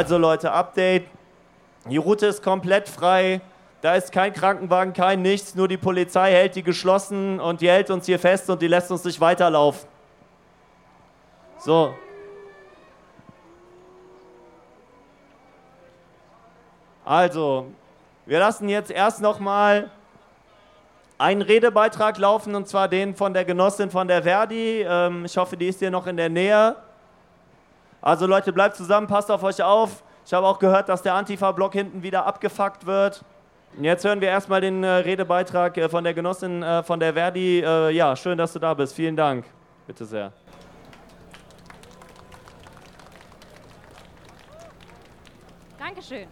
Also Leute, Update. Die Route ist komplett frei. Da ist kein Krankenwagen, kein nichts. Nur die Polizei hält die geschlossen und die hält uns hier fest und die lässt uns nicht weiterlaufen. So. Also, wir lassen jetzt erst noch mal einen Redebeitrag laufen und zwar den von der Genossin von der Verdi. Ähm, ich hoffe, die ist hier noch in der Nähe. Also Leute, bleibt zusammen, passt auf euch auf. Ich habe auch gehört, dass der Antifa-Block hinten wieder abgefuckt wird. Jetzt hören wir erstmal den äh, Redebeitrag äh, von der Genossin äh, von der Verdi. Äh, ja, schön, dass du da bist. Vielen Dank. Bitte sehr. Dankeschön.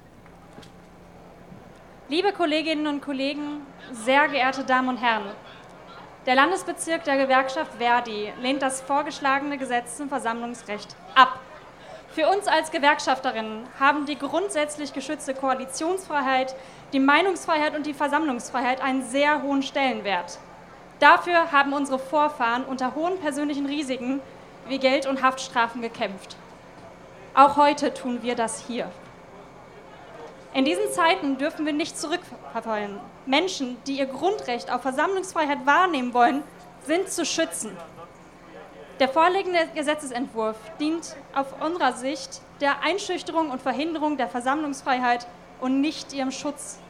Liebe Kolleginnen und Kollegen, sehr geehrte Damen und Herren, der Landesbezirk der Gewerkschaft Verdi lehnt das vorgeschlagene Gesetz zum Versammlungsrecht ab. Für uns als Gewerkschafterinnen haben die grundsätzlich geschützte Koalitionsfreiheit, die Meinungsfreiheit und die Versammlungsfreiheit einen sehr hohen Stellenwert. Dafür haben unsere Vorfahren unter hohen persönlichen Risiken wie Geld- und Haftstrafen gekämpft. Auch heute tun wir das hier. In diesen Zeiten dürfen wir nicht zurückverfallen. Menschen, die ihr Grundrecht auf Versammlungsfreiheit wahrnehmen wollen, sind zu schützen. Der vorliegende Gesetzesentwurf dient auf unserer Sicht der Einschüchterung und Verhinderung der Versammlungsfreiheit und nicht ihrem Schutz.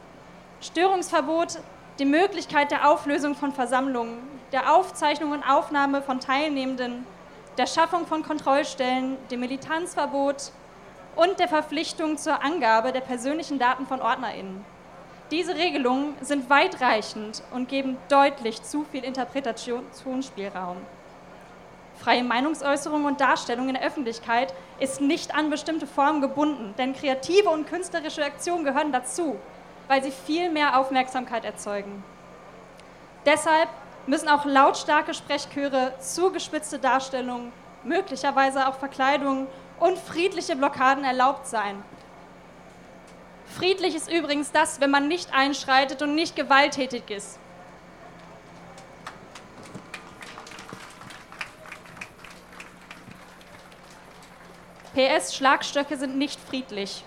Störungsverbot, die Möglichkeit der Auflösung von Versammlungen, der Aufzeichnung und Aufnahme von Teilnehmenden, der Schaffung von Kontrollstellen, dem Militanzverbot, und der Verpflichtung zur Angabe der persönlichen Daten von OrdnerInnen. Diese Regelungen sind weitreichend und geben deutlich zu viel Interpretationsspielraum. Freie Meinungsäußerung und Darstellung in der Öffentlichkeit ist nicht an bestimmte Formen gebunden, denn kreative und künstlerische Aktionen gehören dazu, weil sie viel mehr Aufmerksamkeit erzeugen. Deshalb müssen auch lautstarke Sprechchöre, zugespitzte Darstellungen, möglicherweise auch Verkleidungen und friedliche Blockaden erlaubt sein. Friedlich ist übrigens das, wenn man nicht einschreitet und nicht gewalttätig ist. PS, Schlagstöcke sind nicht friedlich.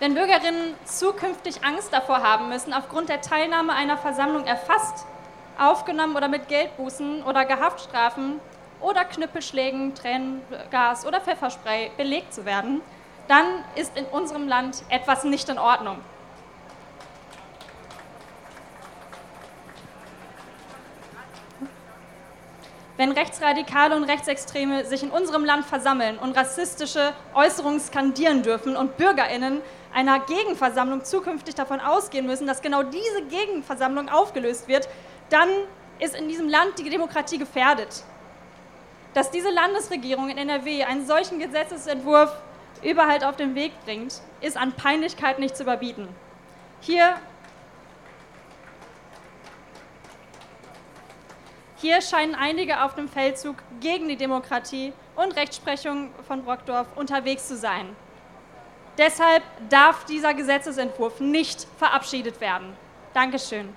Wenn Bürgerinnen zukünftig Angst davor haben müssen, aufgrund der Teilnahme einer Versammlung erfasst, aufgenommen oder mit Geldbußen oder Gehaftstrafen oder Knüppelschlägen, Tränengas oder Pfefferspray belegt zu werden, dann ist in unserem Land etwas nicht in Ordnung. Wenn Rechtsradikale und Rechtsextreme sich in unserem Land versammeln und rassistische Äußerungen skandieren dürfen und Bürgerinnen einer Gegenversammlung zukünftig davon ausgehen müssen, dass genau diese Gegenversammlung aufgelöst wird, dann ist in diesem Land die Demokratie gefährdet dass diese Landesregierung in NRW einen solchen Gesetzesentwurf überhaupt auf den Weg bringt, ist an Peinlichkeit nicht zu überbieten. Hier, hier scheinen einige auf dem Feldzug gegen die Demokratie und Rechtsprechung von Brockdorf unterwegs zu sein. Deshalb darf dieser Gesetzesentwurf nicht verabschiedet werden. Dankeschön.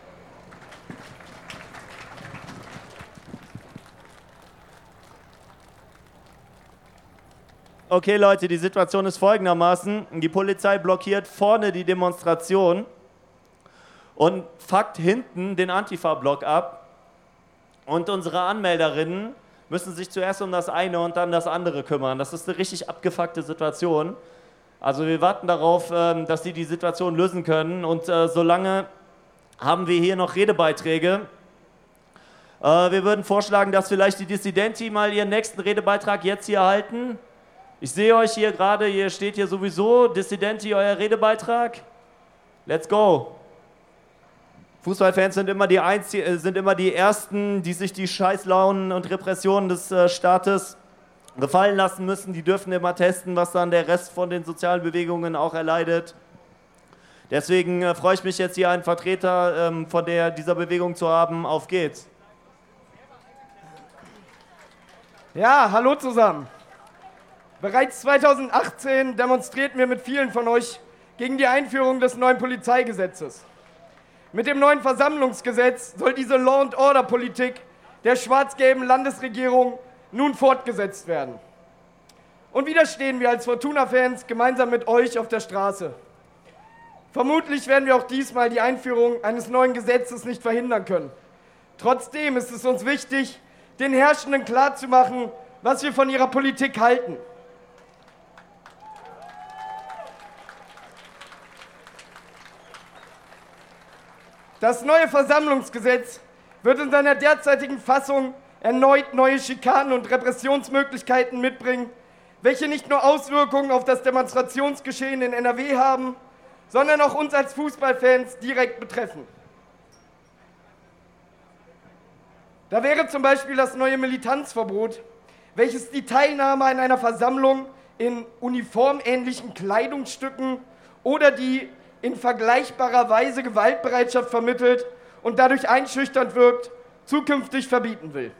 Okay, Leute, die Situation ist folgendermaßen. Die Polizei blockiert vorne die Demonstration und fuckt hinten den Antifa-Block ab. Und unsere Anmelderinnen müssen sich zuerst um das eine und dann das andere kümmern. Das ist eine richtig abgefuckte Situation. Also wir warten darauf, ähm, dass sie die Situation lösen können. Und äh, solange haben wir hier noch Redebeiträge. Äh, wir würden vorschlagen, dass vielleicht die Dissidenti mal ihren nächsten Redebeitrag jetzt hier halten. Ich sehe euch hier gerade, ihr steht hier sowieso. Dissidenti, euer Redebeitrag. Let's go. Fußballfans sind immer, die Einzi äh, sind immer die Ersten, die sich die Scheißlaunen und Repressionen des äh, Staates gefallen lassen müssen. Die dürfen immer testen, was dann der Rest von den sozialen Bewegungen auch erleidet. Deswegen äh, freue ich mich jetzt hier einen Vertreter ähm, von der, dieser Bewegung zu haben. Auf geht's. Ja, hallo zusammen. Bereits 2018 demonstrierten wir mit vielen von euch gegen die Einführung des neuen Polizeigesetzes. Mit dem neuen Versammlungsgesetz soll diese Law-and-Order-Politik der schwarz-gelben Landesregierung nun fortgesetzt werden. Und wieder stehen wir als Fortuna-Fans gemeinsam mit euch auf der Straße. Vermutlich werden wir auch diesmal die Einführung eines neuen Gesetzes nicht verhindern können. Trotzdem ist es uns wichtig, den Herrschenden klarzumachen, was wir von ihrer Politik halten. Das neue Versammlungsgesetz wird in seiner derzeitigen Fassung erneut neue Schikanen und Repressionsmöglichkeiten mitbringen, welche nicht nur Auswirkungen auf das Demonstrationsgeschehen in NRW haben, sondern auch uns als Fußballfans direkt betreffen. Da wäre zum Beispiel das neue Militanzverbot, welches die Teilnahme an einer Versammlung in uniformähnlichen Kleidungsstücken oder die in vergleichbarer Weise Gewaltbereitschaft vermittelt und dadurch einschüchternd wirkt, zukünftig verbieten will.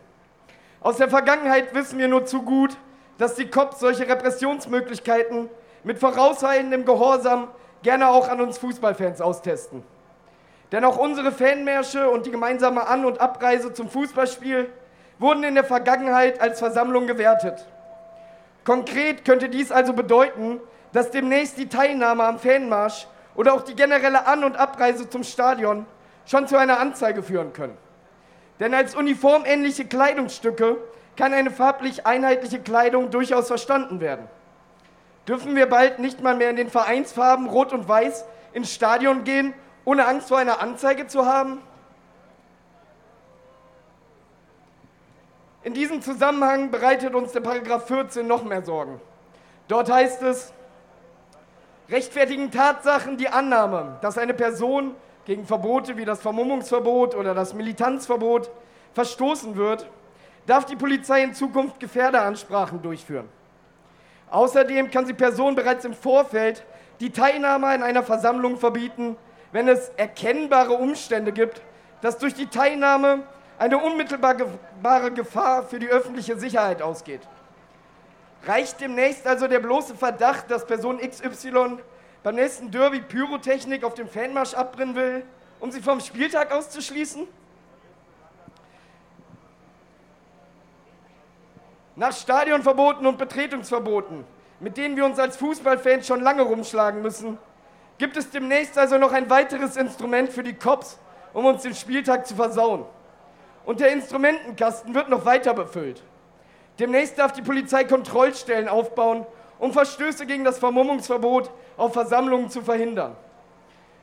Aus der Vergangenheit wissen wir nur zu gut, dass die Cops solche Repressionsmöglichkeiten mit vorauseilendem Gehorsam gerne auch an uns Fußballfans austesten. Denn auch unsere Fanmärsche und die gemeinsame An- und Abreise zum Fußballspiel wurden in der Vergangenheit als Versammlung gewertet. Konkret könnte dies also bedeuten, dass demnächst die Teilnahme am Fanmarsch oder auch die generelle An- und Abreise zum Stadion schon zu einer Anzeige führen können. Denn als uniformähnliche Kleidungsstücke kann eine farblich einheitliche Kleidung durchaus verstanden werden. Dürfen wir bald nicht mal mehr in den Vereinsfarben Rot und Weiß ins Stadion gehen, ohne Angst vor einer Anzeige zu haben? In diesem Zusammenhang bereitet uns der Paragraph 14 noch mehr Sorgen. Dort heißt es, rechtfertigen Tatsachen die Annahme, dass eine Person gegen Verbote wie das Vermummungsverbot oder das Militanzverbot verstoßen wird, darf die Polizei in Zukunft Gefährderansprachen durchführen. Außerdem kann sie Personen bereits im Vorfeld die Teilnahme an einer Versammlung verbieten, wenn es erkennbare Umstände gibt, dass durch die Teilnahme eine unmittelbare Gefahr für die öffentliche Sicherheit ausgeht. Reicht demnächst also der bloße Verdacht, dass Person XY beim nächsten Derby Pyrotechnik auf dem Fanmarsch abbrennen will, um sie vom Spieltag auszuschließen? Nach Stadionverboten und Betretungsverboten, mit denen wir uns als Fußballfans schon lange rumschlagen müssen, gibt es demnächst also noch ein weiteres Instrument für die Cops, um uns den Spieltag zu versauen. Und der Instrumentenkasten wird noch weiter befüllt. Demnächst darf die Polizei Kontrollstellen aufbauen, um Verstöße gegen das Vermummungsverbot auf Versammlungen zu verhindern.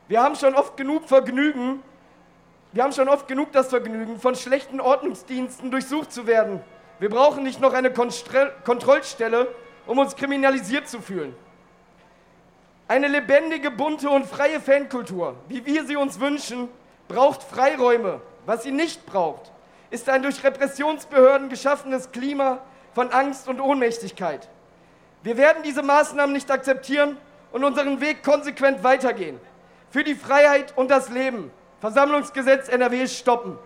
Wir haben schon oft genug Vergnügen, wir haben schon oft genug das Vergnügen, von schlechten Ordnungsdiensten durchsucht zu werden. Wir brauchen nicht noch eine Konstr Kontrollstelle, um uns kriminalisiert zu fühlen. Eine lebendige, bunte und freie Fankultur, wie wir sie uns wünschen, braucht Freiräume. Was sie nicht braucht, ist ein durch Repressionsbehörden geschaffenes Klima von Angst und Ohnmächtigkeit. Wir werden diese Maßnahmen nicht akzeptieren und unseren Weg konsequent weitergehen. Für die Freiheit und das Leben. Versammlungsgesetz NRW stoppen.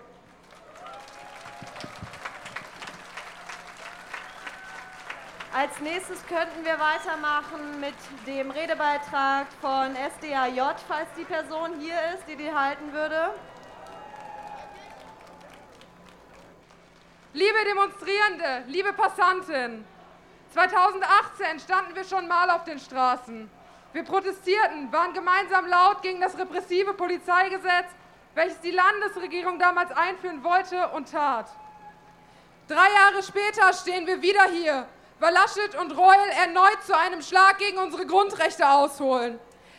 Als nächstes könnten wir weitermachen mit dem Redebeitrag von SDAJ, falls die Person hier ist, die die halten würde. Liebe Demonstrierende, liebe Passanten, 2018 standen wir schon mal auf den Straßen. Wir protestierten, waren gemeinsam laut gegen das repressive Polizeigesetz, welches die Landesregierung damals einführen wollte und tat. Drei Jahre später stehen wir wieder hier, weil Laschet und Reul erneut zu einem Schlag gegen unsere Grundrechte ausholen.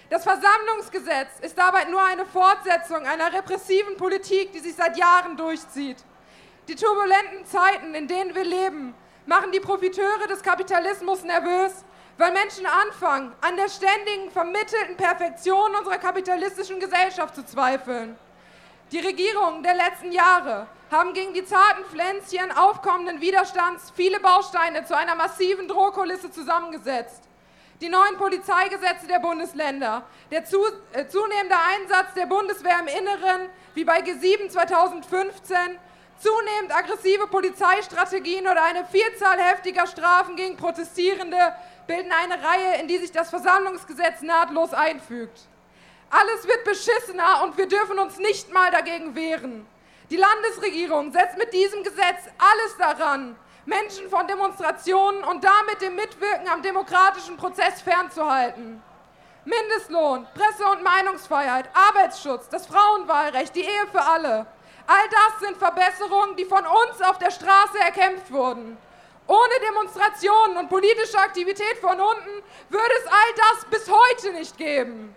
Das Versammlungsgesetz ist dabei nur eine Fortsetzung einer repressiven Politik, die sich seit Jahren durchzieht. Die turbulenten Zeiten, in denen wir leben, machen die Profiteure des Kapitalismus nervös, weil Menschen anfangen, an der ständigen vermittelten Perfektion unserer kapitalistischen Gesellschaft zu zweifeln. Die Regierungen der letzten Jahre haben gegen die zarten Pflänzchen aufkommenden Widerstands viele Bausteine zu einer massiven Drohkulisse zusammengesetzt. Die neuen Polizeigesetze der Bundesländer, der zu, äh, zunehmende Einsatz der Bundeswehr im Inneren, wie bei G7 2015, zunehmend aggressive Polizeistrategien oder eine Vielzahl heftiger Strafen gegen Protestierende bilden eine Reihe, in die sich das Versammlungsgesetz nahtlos einfügt. Alles wird beschissener und wir dürfen uns nicht mal dagegen wehren. Die Landesregierung setzt mit diesem Gesetz alles daran, Menschen von Demonstrationen und damit dem Mitwirken am demokratischen Prozess fernzuhalten. Mindestlohn, Presse- und Meinungsfreiheit, Arbeitsschutz, das Frauenwahlrecht, die Ehe für alle. All das sind Verbesserungen, die von uns auf der Straße erkämpft wurden. Ohne Demonstrationen und politische Aktivität von unten würde es all das bis heute nicht geben.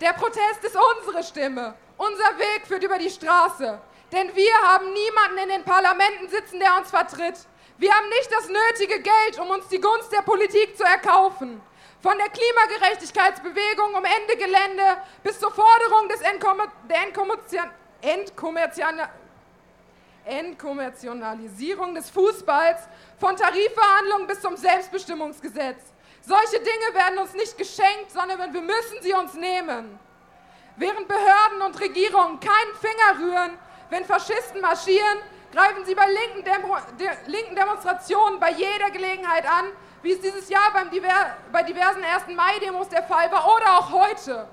Der Protest ist unsere Stimme. Unser Weg führt über die Straße. Denn wir haben niemanden in den Parlamenten sitzen, der uns vertritt. Wir haben nicht das nötige Geld, um uns die Gunst der Politik zu erkaufen. Von der Klimagerechtigkeitsbewegung um Ende Gelände bis zur Forderung des der Entkommerzian Entkommerzialisierung des Fußballs, von Tarifverhandlungen bis zum Selbstbestimmungsgesetz. Solche Dinge werden uns nicht geschenkt, sondern wir müssen sie uns nehmen. Während Behörden und Regierungen keinen Finger rühren, wenn Faschisten marschieren, greifen sie bei linken, Demo de linken Demonstrationen bei jeder Gelegenheit an, wie es dieses Jahr beim Diver bei diversen 1. Mai-Demos der Fall war oder auch heute.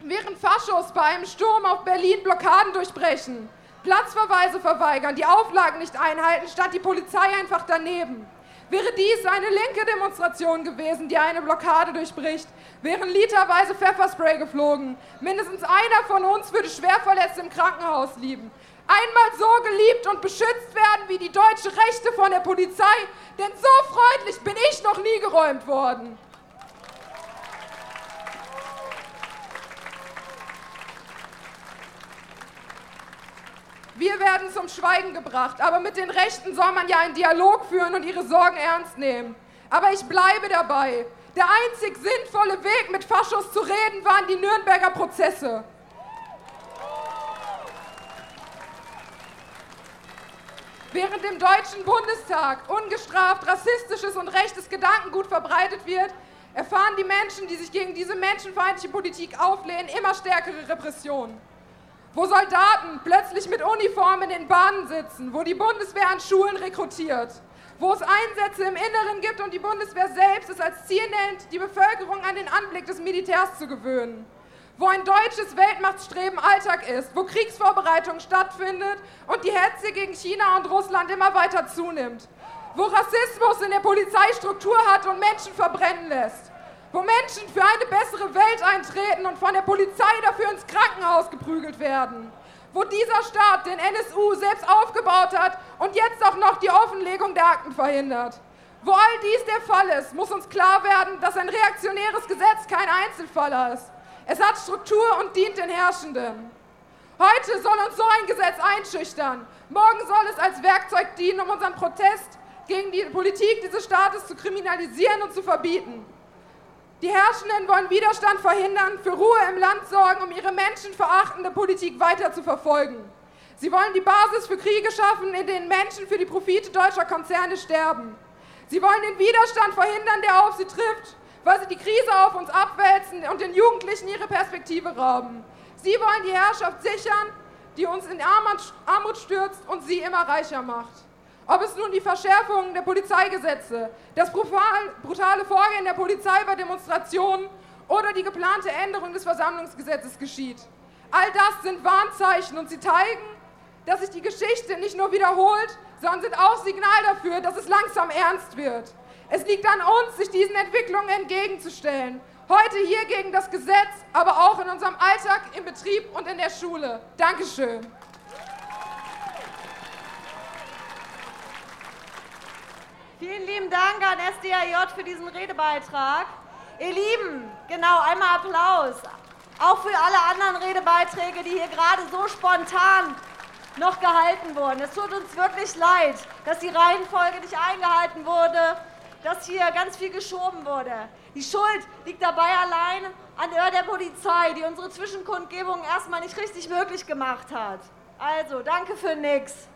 Während Faschos bei einem Sturm auf Berlin Blockaden durchbrechen, Platzverweise verweigern, die Auflagen nicht einhalten, statt die Polizei einfach daneben. Wäre dies eine linke Demonstration gewesen, die eine Blockade durchbricht, wären literweise Pfefferspray geflogen. Mindestens einer von uns würde schwer verletzt im Krankenhaus liegen. Einmal so geliebt und beschützt werden wie die deutsche Rechte von der Polizei, denn so freundlich bin ich noch nie geräumt worden. Wir werden zum Schweigen gebracht, aber mit den Rechten soll man ja einen Dialog führen und ihre Sorgen ernst nehmen. Aber ich bleibe dabei. Der einzig sinnvolle Weg, mit Faschos zu reden, waren die Nürnberger Prozesse. Während im Deutschen Bundestag ungestraft rassistisches und rechtes Gedankengut verbreitet wird, erfahren die Menschen, die sich gegen diese menschenfeindliche Politik auflehnen, immer stärkere Repressionen. Wo Soldaten plötzlich mit Uniform in Bahnen sitzen, wo die Bundeswehr an Schulen rekrutiert, wo es Einsätze im Inneren gibt und die Bundeswehr selbst es als Ziel nennt, die Bevölkerung an den Anblick des Militärs zu gewöhnen, wo ein deutsches Weltmachtsstreben Alltag ist, wo Kriegsvorbereitung stattfindet und die Hetze gegen China und Russland immer weiter zunimmt, wo Rassismus in der Polizeistruktur hat und Menschen verbrennen lässt wo Menschen für eine bessere Welt eintreten und von der Polizei dafür ins Krankenhaus geprügelt werden, wo dieser Staat den NSU selbst aufgebaut hat und jetzt auch noch die Offenlegung der Akten verhindert. Wo all dies der Fall ist, muss uns klar werden, dass ein reaktionäres Gesetz kein Einzelfall ist. Es hat Struktur und dient den Herrschenden. Heute soll uns so ein Gesetz einschüchtern. Morgen soll es als Werkzeug dienen, um unseren Protest gegen die Politik dieses Staates zu kriminalisieren und zu verbieten. Die Herrschenden wollen Widerstand verhindern, für Ruhe im Land sorgen, um ihre menschenverachtende Politik weiter zu verfolgen. Sie wollen die Basis für Kriege schaffen, in denen Menschen für die Profite deutscher Konzerne sterben. Sie wollen den Widerstand verhindern, der auf sie trifft, weil sie die Krise auf uns abwälzen und den Jugendlichen ihre Perspektive rauben. Sie wollen die Herrschaft sichern, die uns in Armut stürzt und sie immer reicher macht. Ob es nun die Verschärfung der Polizeigesetze, das brutale Vorgehen der Polizei bei Demonstrationen oder die geplante Änderung des Versammlungsgesetzes geschieht. All das sind Warnzeichen und sie zeigen, dass sich die Geschichte nicht nur wiederholt, sondern sind auch Signal dafür, dass es langsam ernst wird. Es liegt an uns, sich diesen Entwicklungen entgegenzustellen. Heute hier gegen das Gesetz, aber auch in unserem Alltag, im Betrieb und in der Schule. Dankeschön. Vielen lieben Dank an SDAJ für diesen Redebeitrag. Ihr Lieben, genau, einmal Applaus. Auch für alle anderen Redebeiträge, die hier gerade so spontan noch gehalten wurden. Es tut uns wirklich leid, dass die Reihenfolge nicht eingehalten wurde, dass hier ganz viel geschoben wurde. Die Schuld liegt dabei allein an der Polizei, die unsere Zwischenkundgebung erstmal nicht richtig möglich gemacht hat. Also, danke für nix.